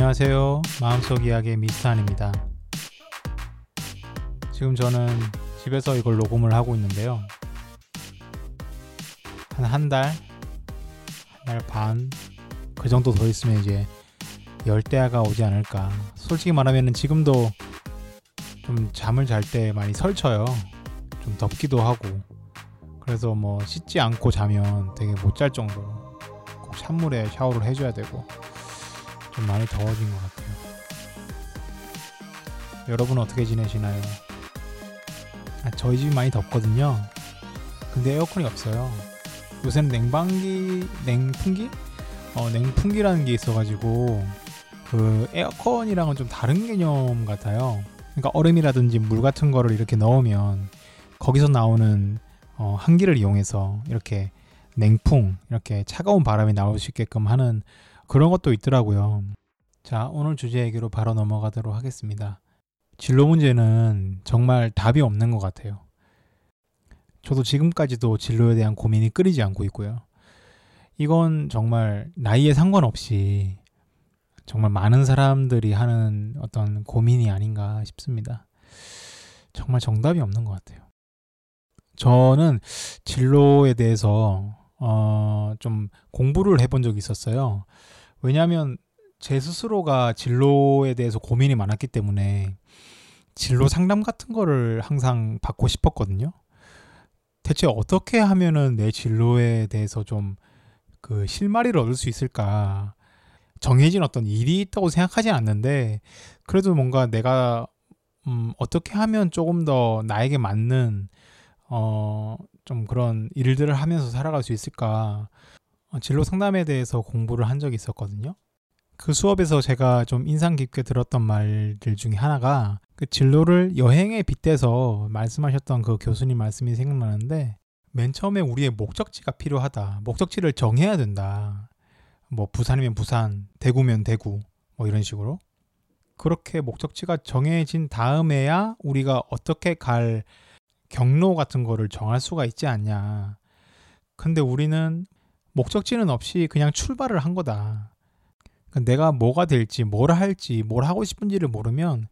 안녕하세요. 마음속 이야기의 미스터한입니다. 지금 저는 집에서 이걸 녹음을 하고 있는데요. 한 한 달, 한 달 반, 그 정도 더 있으면 이제 열대야가 오지 않을까. 솔직히 말하면 지금도 좀 잠을 잘 때 많이 설쳐요. 좀 덥기도 하고. 그래서 뭐 씻지 않고 자면 되게 못 잘 정도로 꼭 찬물에 샤워를 해줘야 되고 좀 많이 더워진 것 같아요. 여러분 어떻게 지내시나요? 아, 저희 집이 많이 덥거든요. 근데 에어컨이 없어요. 요새는 냉방기, 냉풍기? 어, 냉풍기라는 게 있어가지고 그 에어컨이랑은 좀 다른 개념 같아요. 그러니까 얼음이라든지 물 같은 거를 이렇게 넣으면 거기서 나오는 어, 한기를 이용해서 이렇게 냉풍, 이렇게 차가운 바람이 나올 수 있게끔 하는 그런 것도 있더라고요. 자, 오늘 주제 얘기로 바로 넘어가도록 하겠습니다. 진로 문제는 정말 답이 없는 것 같아요. 저도 지금까지도 진로에 대한 고민이 끊이지 않고 있고요. 이건 정말 나이에 상관없이 정말 많은 사람들이 하는 어떤 고민이 아닌가 싶습니다. 정말 정답이 없는 것 같아요. 저는 진로에 대해서 어, 좀 공부를 해본 적이 있었어요. 왜냐하면 제 스스로가 진로에 대해서 고민이 많았기 때문에 진로 상담 같은 거를 항상 받고 싶었거든요. 대체 어떻게 하면은 내 진로에 대해서 좀 그 실마리를 얻을 수 있을까? 정해진 어떤 일이 있다고 생각하진 않는데 그래도 뭔가 내가 음, 어떻게 하면 조금 더 나에게 맞는 어, 좀 그런 일들을 하면서 살아갈 수 있을까? 어, 진로 상담에 대해서 공부를 한 적이 있었거든요. 그 수업에서 제가 좀 인상 깊게 들었던 말들 중에 하나가 그 진로를 여행에 빗대서 말씀하셨던 그 교수님 말씀이 생각나는데 맨 처음에 우리의 목적지가 필요하다. 목적지를 정해야 된다. 뭐 부산이면 부산, 대구면 대구, 뭐 이런 식으로. 그렇게 목적지가 정해진 다음에야 우리가 어떻게 갈 경로 같은 거를 정할 수가 있지 않냐. 근데 우리는 목적지는 없이 그냥 출발을 한 거다. 그러니까 내가 뭐가 될지, 뭘 할지, 뭘 하고 싶은지를 모르면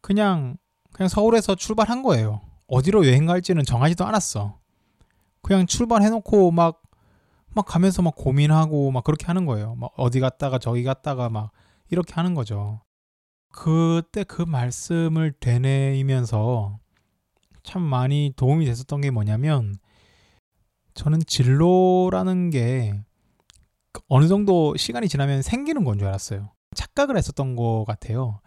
그냥 그냥 서울에서 출발한 거예요. 어디로 여행 갈지는 정하지도 않았어. 그냥 출발해놓고 막, 막 가면서 막 고민하고 막 그렇게 하는 거예요. 막 어디 갔다가 저기 갔다가 막 이렇게 하는 거죠. 그때 그 말씀을 되뇌이면서 참 많이 도움이 됐었던 게 뭐냐면 저는 진로라는 게 어느 정도 시간이 지나면 생기는 건 줄 알았어요. 착각을 했었던 것 같아요.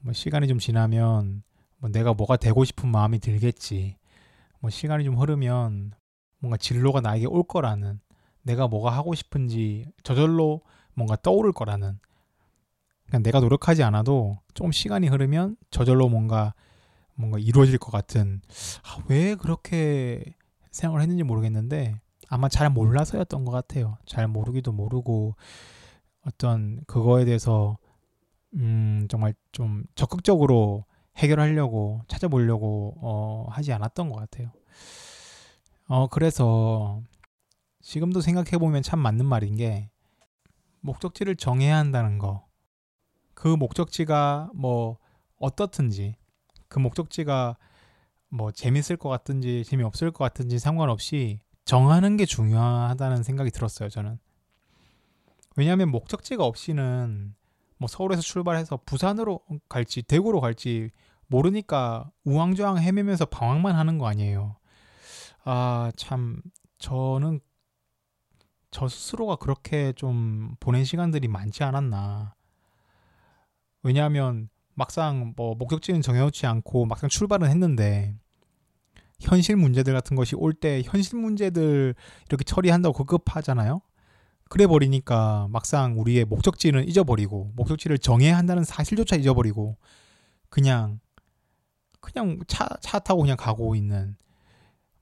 뭐 시간이 좀 지나면 뭐 내가 뭐가 되고 싶은 마음이 들겠지. 뭐 시간이 좀 흐르면 뭔가 진로가 나에게 올 거라는 내가 뭐가 하고 싶은지 저절로 뭔가 떠오를 거라는 그냥 내가 노력하지 않아도 조금 시간이 흐르면 저절로 뭔가 뭔가 이루어질 것 같은 아, 왜 그렇게 생각을 했는지 모르겠는데 아마 잘 몰라서였던 것 같아요. 잘 모르기도 모르고 어떤 그거에 대해서 음 정말 좀 적극적으로 해결하려고 찾아보려고 어, 하지 않았던 것 같아요. 어 그래서 지금도 생각해 보면 참 맞는 말인 게 목적지를 정해야 한다는 거. 그 목적지가 뭐 어떻든지 그 목적지가 뭐 재밌을 것 같든지 재미없을 것 같든지 상관없이 정하는 게 중요하다는 생각이 들었어요, 저는. 왜냐하면 목적지가 없이는 뭐 서울에서 출발해서 부산으로 갈지 대구로 갈지 모르니까 우왕좌왕 헤매면서 방황만 하는 거 아니에요. 아, 참 저는 저 스스로가 그렇게 좀 보낸 시간들이 많지 않았나. 왜냐하면 막상 뭐 목적지는 정해놓지 않고 막상 출발은 했는데 현실 문제들 같은 것이 올 때 현실 문제들 이렇게 처리한다고 급급하잖아요. 그래 버리니까 막상 우리의 목적지는 잊어버리고 목적지를 정해야 한다는 사실조차 잊어버리고 그냥 그냥 차, 차 타고 그냥 가고 있는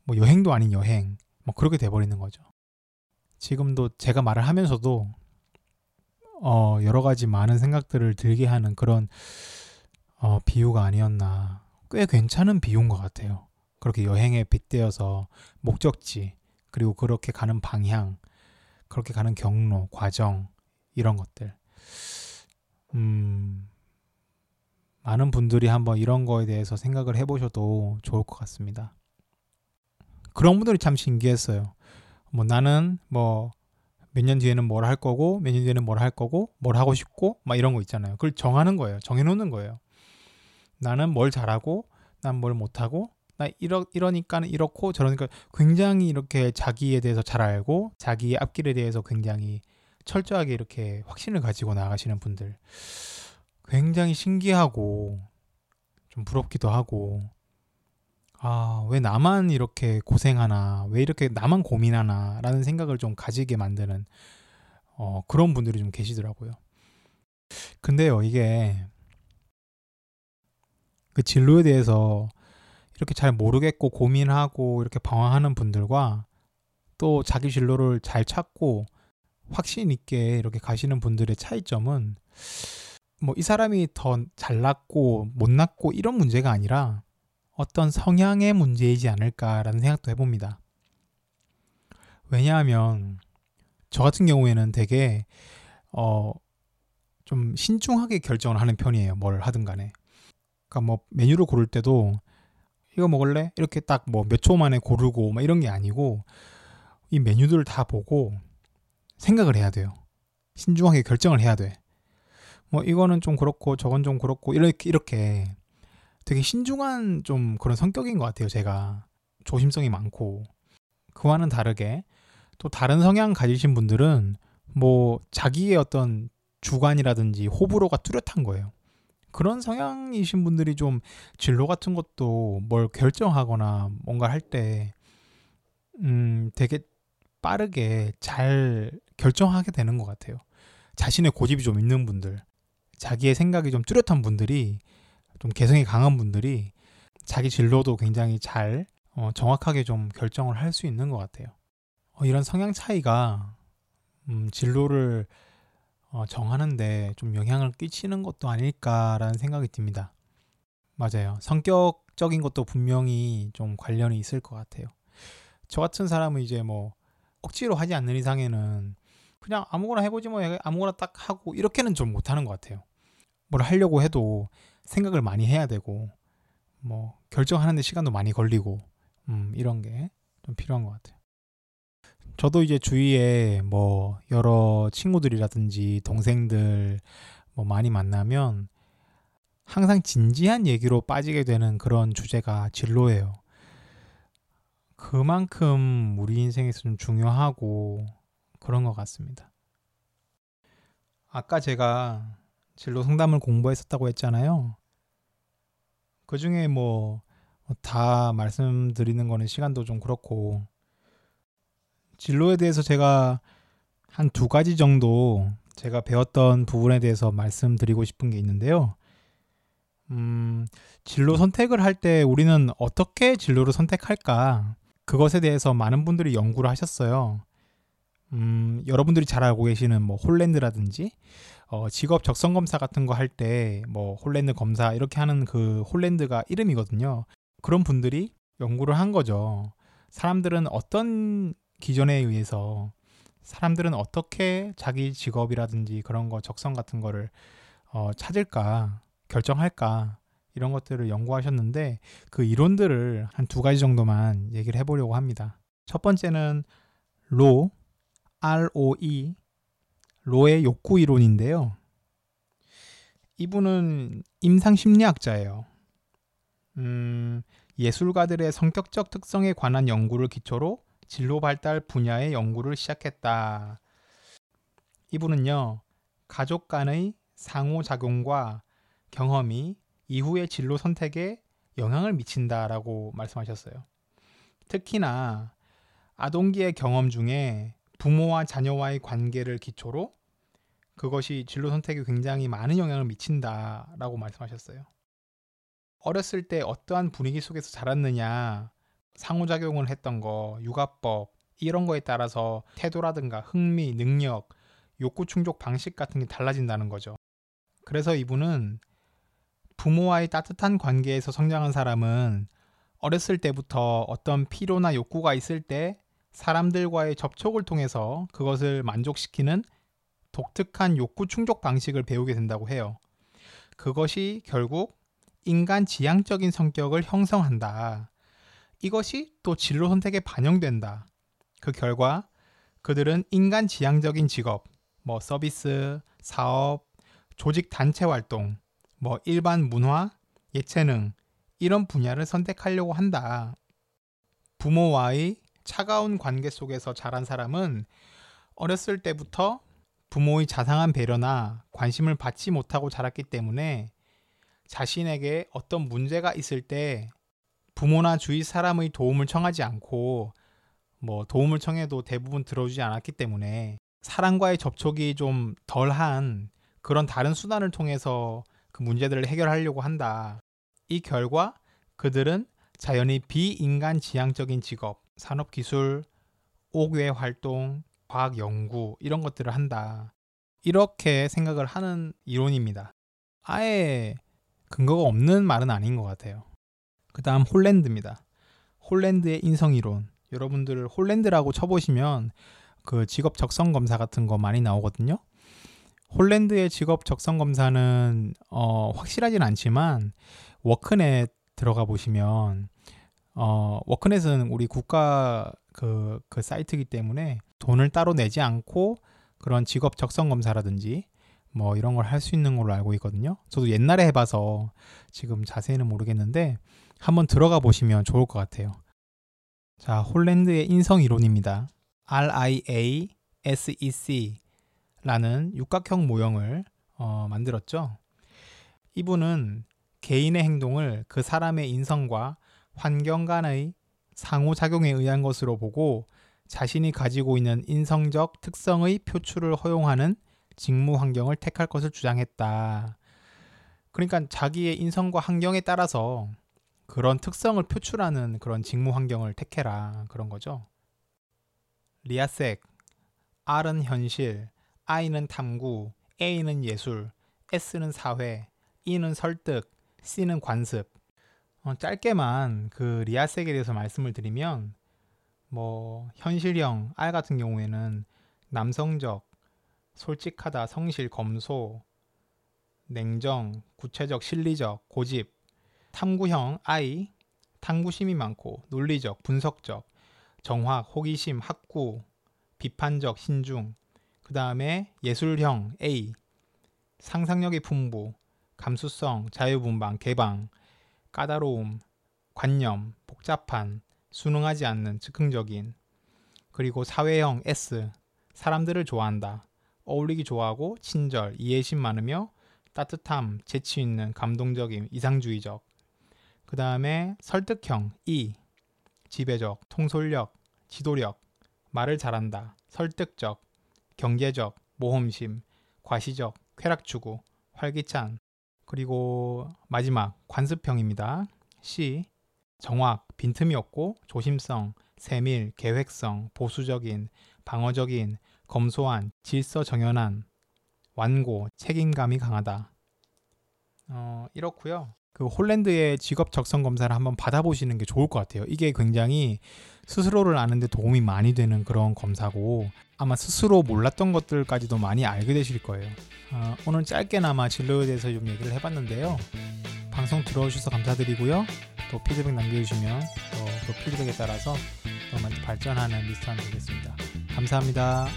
뭐 여행도 아닌 여행 뭐 그렇게 돼버리는 거죠. 지금도 제가 말을 하면서도 어 여러 가지 많은 생각들을 들게 하는 그런 어 비유가 아니었나 꽤 괜찮은 비유인 것 같아요. 그렇게 여행에 빗대어서 목적지 그리고 그렇게 가는 방향 그렇게 가는 경로 과정 이런 것들 음, 많은 분들이 한번 이런 거에 대해서 생각을 해보셔도 좋을 것 같습니다. 그런 분들이 참 신기했어요. 뭐 나는 뭐 몇 년 뒤에는 뭘 할 거고 몇 년 뒤에는 뭘 할 거고 뭘 하고 싶고 막 이런 거 있잖아요. 그걸 정하는 거예요. 정해놓는 거예요. 나는 뭘 잘하고 난 뭘 못하고 나 이러 이러니까는 이렇고 저러니까 굉장히 이렇게 자기에 대해서 잘 알고 자기의 앞길에 대해서 굉장히 철저하게 이렇게 확신을 가지고 나가시는 분들 굉장히 신기하고 좀 부럽기도 하고. 아, 왜 나만 이렇게 고생하나, 왜 이렇게 나만 고민하나, 라는 생각을 좀 가지게 만드는, 어, 그런 분들이 좀 계시더라고요. 근데요, 이게, 그 진로에 대해서 이렇게 잘 모르겠고 고민하고 이렇게 방황하는 분들과 또 자기 진로를 잘 찾고 확신 있게 이렇게 가시는 분들의 차이점은 뭐 이 사람이 더 잘났고 못났고 이런 문제가 아니라 어떤 성향의 문제이지 않을까라는 생각도 해봅니다. 왜냐하면 저 같은 경우에는 되게 어 좀 신중하게 결정을 하는 편이에요. 뭘 하든 간에. 그러니까 뭐 메뉴를 고를 때도 이거 먹을래? 이렇게 딱 뭐 몇 초 만에 고르고 막 이런 게 아니고 이 메뉴들을 다 보고 생각을 해야 돼요. 신중하게 결정을 해야 돼. 뭐 이거는 좀 그렇고 저건 좀 그렇고 이렇게 이렇게 되게 신중한 좀 그런 성격인 것 같아요. 제가 조심성이 많고 그와는 다르게 또 다른 성향 가지신 분들은 뭐 자기의 어떤 주관이라든지 호불호가 뚜렷한 거예요. 그런 성향이신 분들이 좀 진로 같은 것도 뭘 결정하거나 뭔가 할 때, 음, 되게 빠르게 잘 결정하게 되는 것 같아요. 자신의 고집이 좀 있는 분들, 자기의 생각이 좀 뚜렷한 분들이 좀 개성이 강한 분들이 자기 진로도 굉장히 잘 어, 정확하게 좀 결정을 할 수 있는 것 같아요. 어, 이런 성향 차이가 음, 진로를 어, 정하는데 좀 영향을 끼치는 것도 아닐까라는 생각이 듭니다. 맞아요. 성격적인 것도 분명히 좀 관련이 있을 것 같아요. 저 같은 사람은 이제 뭐 억지로 하지 않는 이상에는 그냥 아무거나 해보지 뭐 아무거나 딱 하고 이렇게는 좀 못하는 것 같아요. 뭘 하려고 해도 생각을 많이 해야 되고 뭐 결정하는데 시간도 많이 걸리고 음, 이런 게 좀 필요한 것 같아요. 저도 이제 주위에 뭐 여러 친구들이라든지 동생들 뭐 많이 만나면 항상 진지한 얘기로 빠지게 되는 그런 주제가 진로예요. 그만큼 우리 인생에서 좀 중요하고 그런 것 같습니다. 아까 제가 진로 상담을 공부했었다고 했잖아요. 그 중에 뭐 다 말씀드리는 거는 시간도 좀 그렇고 진로에 대해서 제가 한 두 가지 정도 제가 배웠던 부분에 대해서 말씀드리고 싶은 게 있는데요. 음, 진로 선택을 할 때 우리는 어떻게 진로를 선택할까? 그것에 대해서 많은 분들이 연구를 하셨어요. 음, 여러분들이 잘 알고 계시는 뭐 홀랜드라든지 어, 직업 적성 검사 같은 거 할 때 뭐 홀랜드 검사 이렇게 하는 그 홀랜드가 이름이거든요. 그런 분들이 연구를 한 거죠. 사람들은 어떤 기존에 의해서 사람들은 어떻게 자기 직업이라든지 그런 거 적성 같은 거를 어, 찾을까 결정할까 이런 것들을 연구하셨는데 그 이론들을 한 두 가지 정도만 얘기를 해보려고 합니다. 첫 번째는 로 ROE 로의 욕구 이론인데요. 이분은 임상 심리학자예요. 음, 예술가들의 성격적 특성에 관한 연구를 기초로 진로 발달 분야의 연구를 시작했다. 이분은요, 가족 간의 상호작용과 경험이 이후의 진로 선택에 영향을 미친다라고 말씀하셨어요. 특히나 아동기의 경험 중에 부모와 자녀와의 관계를 기초로 그것이 진로 선택에 굉장히 많은 영향을 미친다라고 말씀하셨어요. 어렸을 때 어떠한 분위기 속에서 자랐느냐, 상호작용을 했던 거, 육아법, 이런 거에 따라서 태도라든가 흥미, 능력, 욕구 충족 방식 같은 게 달라진다는 거죠. 그래서 이분은 부모와의 따뜻한 관계에서 성장한 사람은 어렸을 때부터 어떤 필요나 욕구가 있을 때 사람들과의 접촉을 통해서 그것을 만족시키는 독특한 욕구 충족 방식을 배우게 된다고 해요. 그것이 결국 인간 지향적인 성격을 형성한다. 이것이 또 진로 선택에 반영된다. 그 결과 그들은 인간 지향적인 직업, 뭐 서비스, 사업, 조직 단체 활동, 뭐 일반 문화, 예체능 이런 분야를 선택하려고 한다. 부모와의 차가운 관계 속에서 자란 사람은 어렸을 때부터 부모의 자상한 배려나 관심을 받지 못하고 자랐기 때문에 자신에게 어떤 문제가 있을 때 부모나 주위 사람의 도움을 청하지 않고 뭐 도움을 청해도 대부분 들어주지 않았기 때문에 사람과의 접촉이 좀 덜한 그런 다른 수단을 통해서 그 문제들을 해결하려고 한다. 이 결과 그들은 자연히 비인간 지향적인 직업, 산업기술, 옥외 활동, 과학 연구 이런 것들을 한다. 이렇게 생각을 하는 이론입니다. 아예 근거가 없는 말은 아닌 것 같아요. 그 다음 홀랜드입니다. 홀랜드의 인성이론. 여러분들 홀랜드라고 쳐보시면 그 직업 적성 검사 같은 거 많이 나오거든요. 홀랜드의 직업 적성 검사는 어, 확실하진 않지만 워크넷 들어가 보시면 어, 워크넷은 우리 국가 그, 그 사이트이기 때문에 돈을 따로 내지 않고 그런 직업 적성 검사라든지 뭐 이런 걸 할 수 있는 걸로 알고 있거든요. 저도 옛날에 해봐서 지금 자세히는 모르겠는데 한번 들어가 보시면 좋을 것 같아요. 자, 홀랜드의 인성 이론입니다. RIASEC 라는 육각형 모형을 어, 만들었죠. 이분은 개인의 행동을 그 사람의 인성과 환경 간의 상호작용에 의한 것으로 보고 자신이 가지고 있는 인성적 특성의 표출을 허용하는 직무 환경을 택할 것을 주장했다. 그러니까 자기의 인성과 환경에 따라서 그런 특성을 표출하는 그런 직무 환경을 택해라 그런 거죠. 리아색 R은 현실, I는 탐구, A는 예술, S는 사회, E는 설득, C는 관습. 어, 짧게만 그 리아색에 대해서 말씀을 드리면 뭐 현실형 R 같은 경우에는 남성적, 솔직하다, 성실, 검소, 냉정, 구체적, 실리적, 고집, 탐구형 I, 탐구심이 많고 논리적, 분석적, 정확, 호기심, 학구, 비판적, 신중, 그 다음에 예술형 A, 상상력의 풍부, 감수성, 자유분방, 개방, 까다로움, 관념, 복잡한, 순응하지 않는, 즉흥적인, 그리고 사회형 S, 사람들을 좋아한다, 어울리기 좋아하고 친절, 이해심 많으며 따뜻함, 재치 있는, 감동적인, 이상주의적. 그 다음에 설득형 E, 지배적, 통솔력, 지도력, 말을 잘한다, 설득적, 경계적, 모험심, 과시적, 쾌락추구, 활기찬, 그리고 마지막 관습형입니다. C. 정확, 빈틈이 없고 조심성, 세밀, 계획성, 보수적인, 방어적인, 검소한, 질서 정연한, 완고, 책임감이 강하다. 어, 이렇고요. 그 홀랜드의 직업 적성 검사를 한번 받아보시는 게 좋을 것 같아요. 이게 굉장히 스스로를 아는데 도움이 많이 되는 그런 검사고 아마 스스로 몰랐던 것들까지도 많이 알게 되실 거예요. 어, 오늘 짧게나마 진로에 대해서 좀 얘기를 해봤는데요. 방송 들어주셔서 감사드리고요. 또 피드백 남겨주시면 또 그 피드백에 따라서 더 발전하는 미스터 되겠습니다. 감사합니다.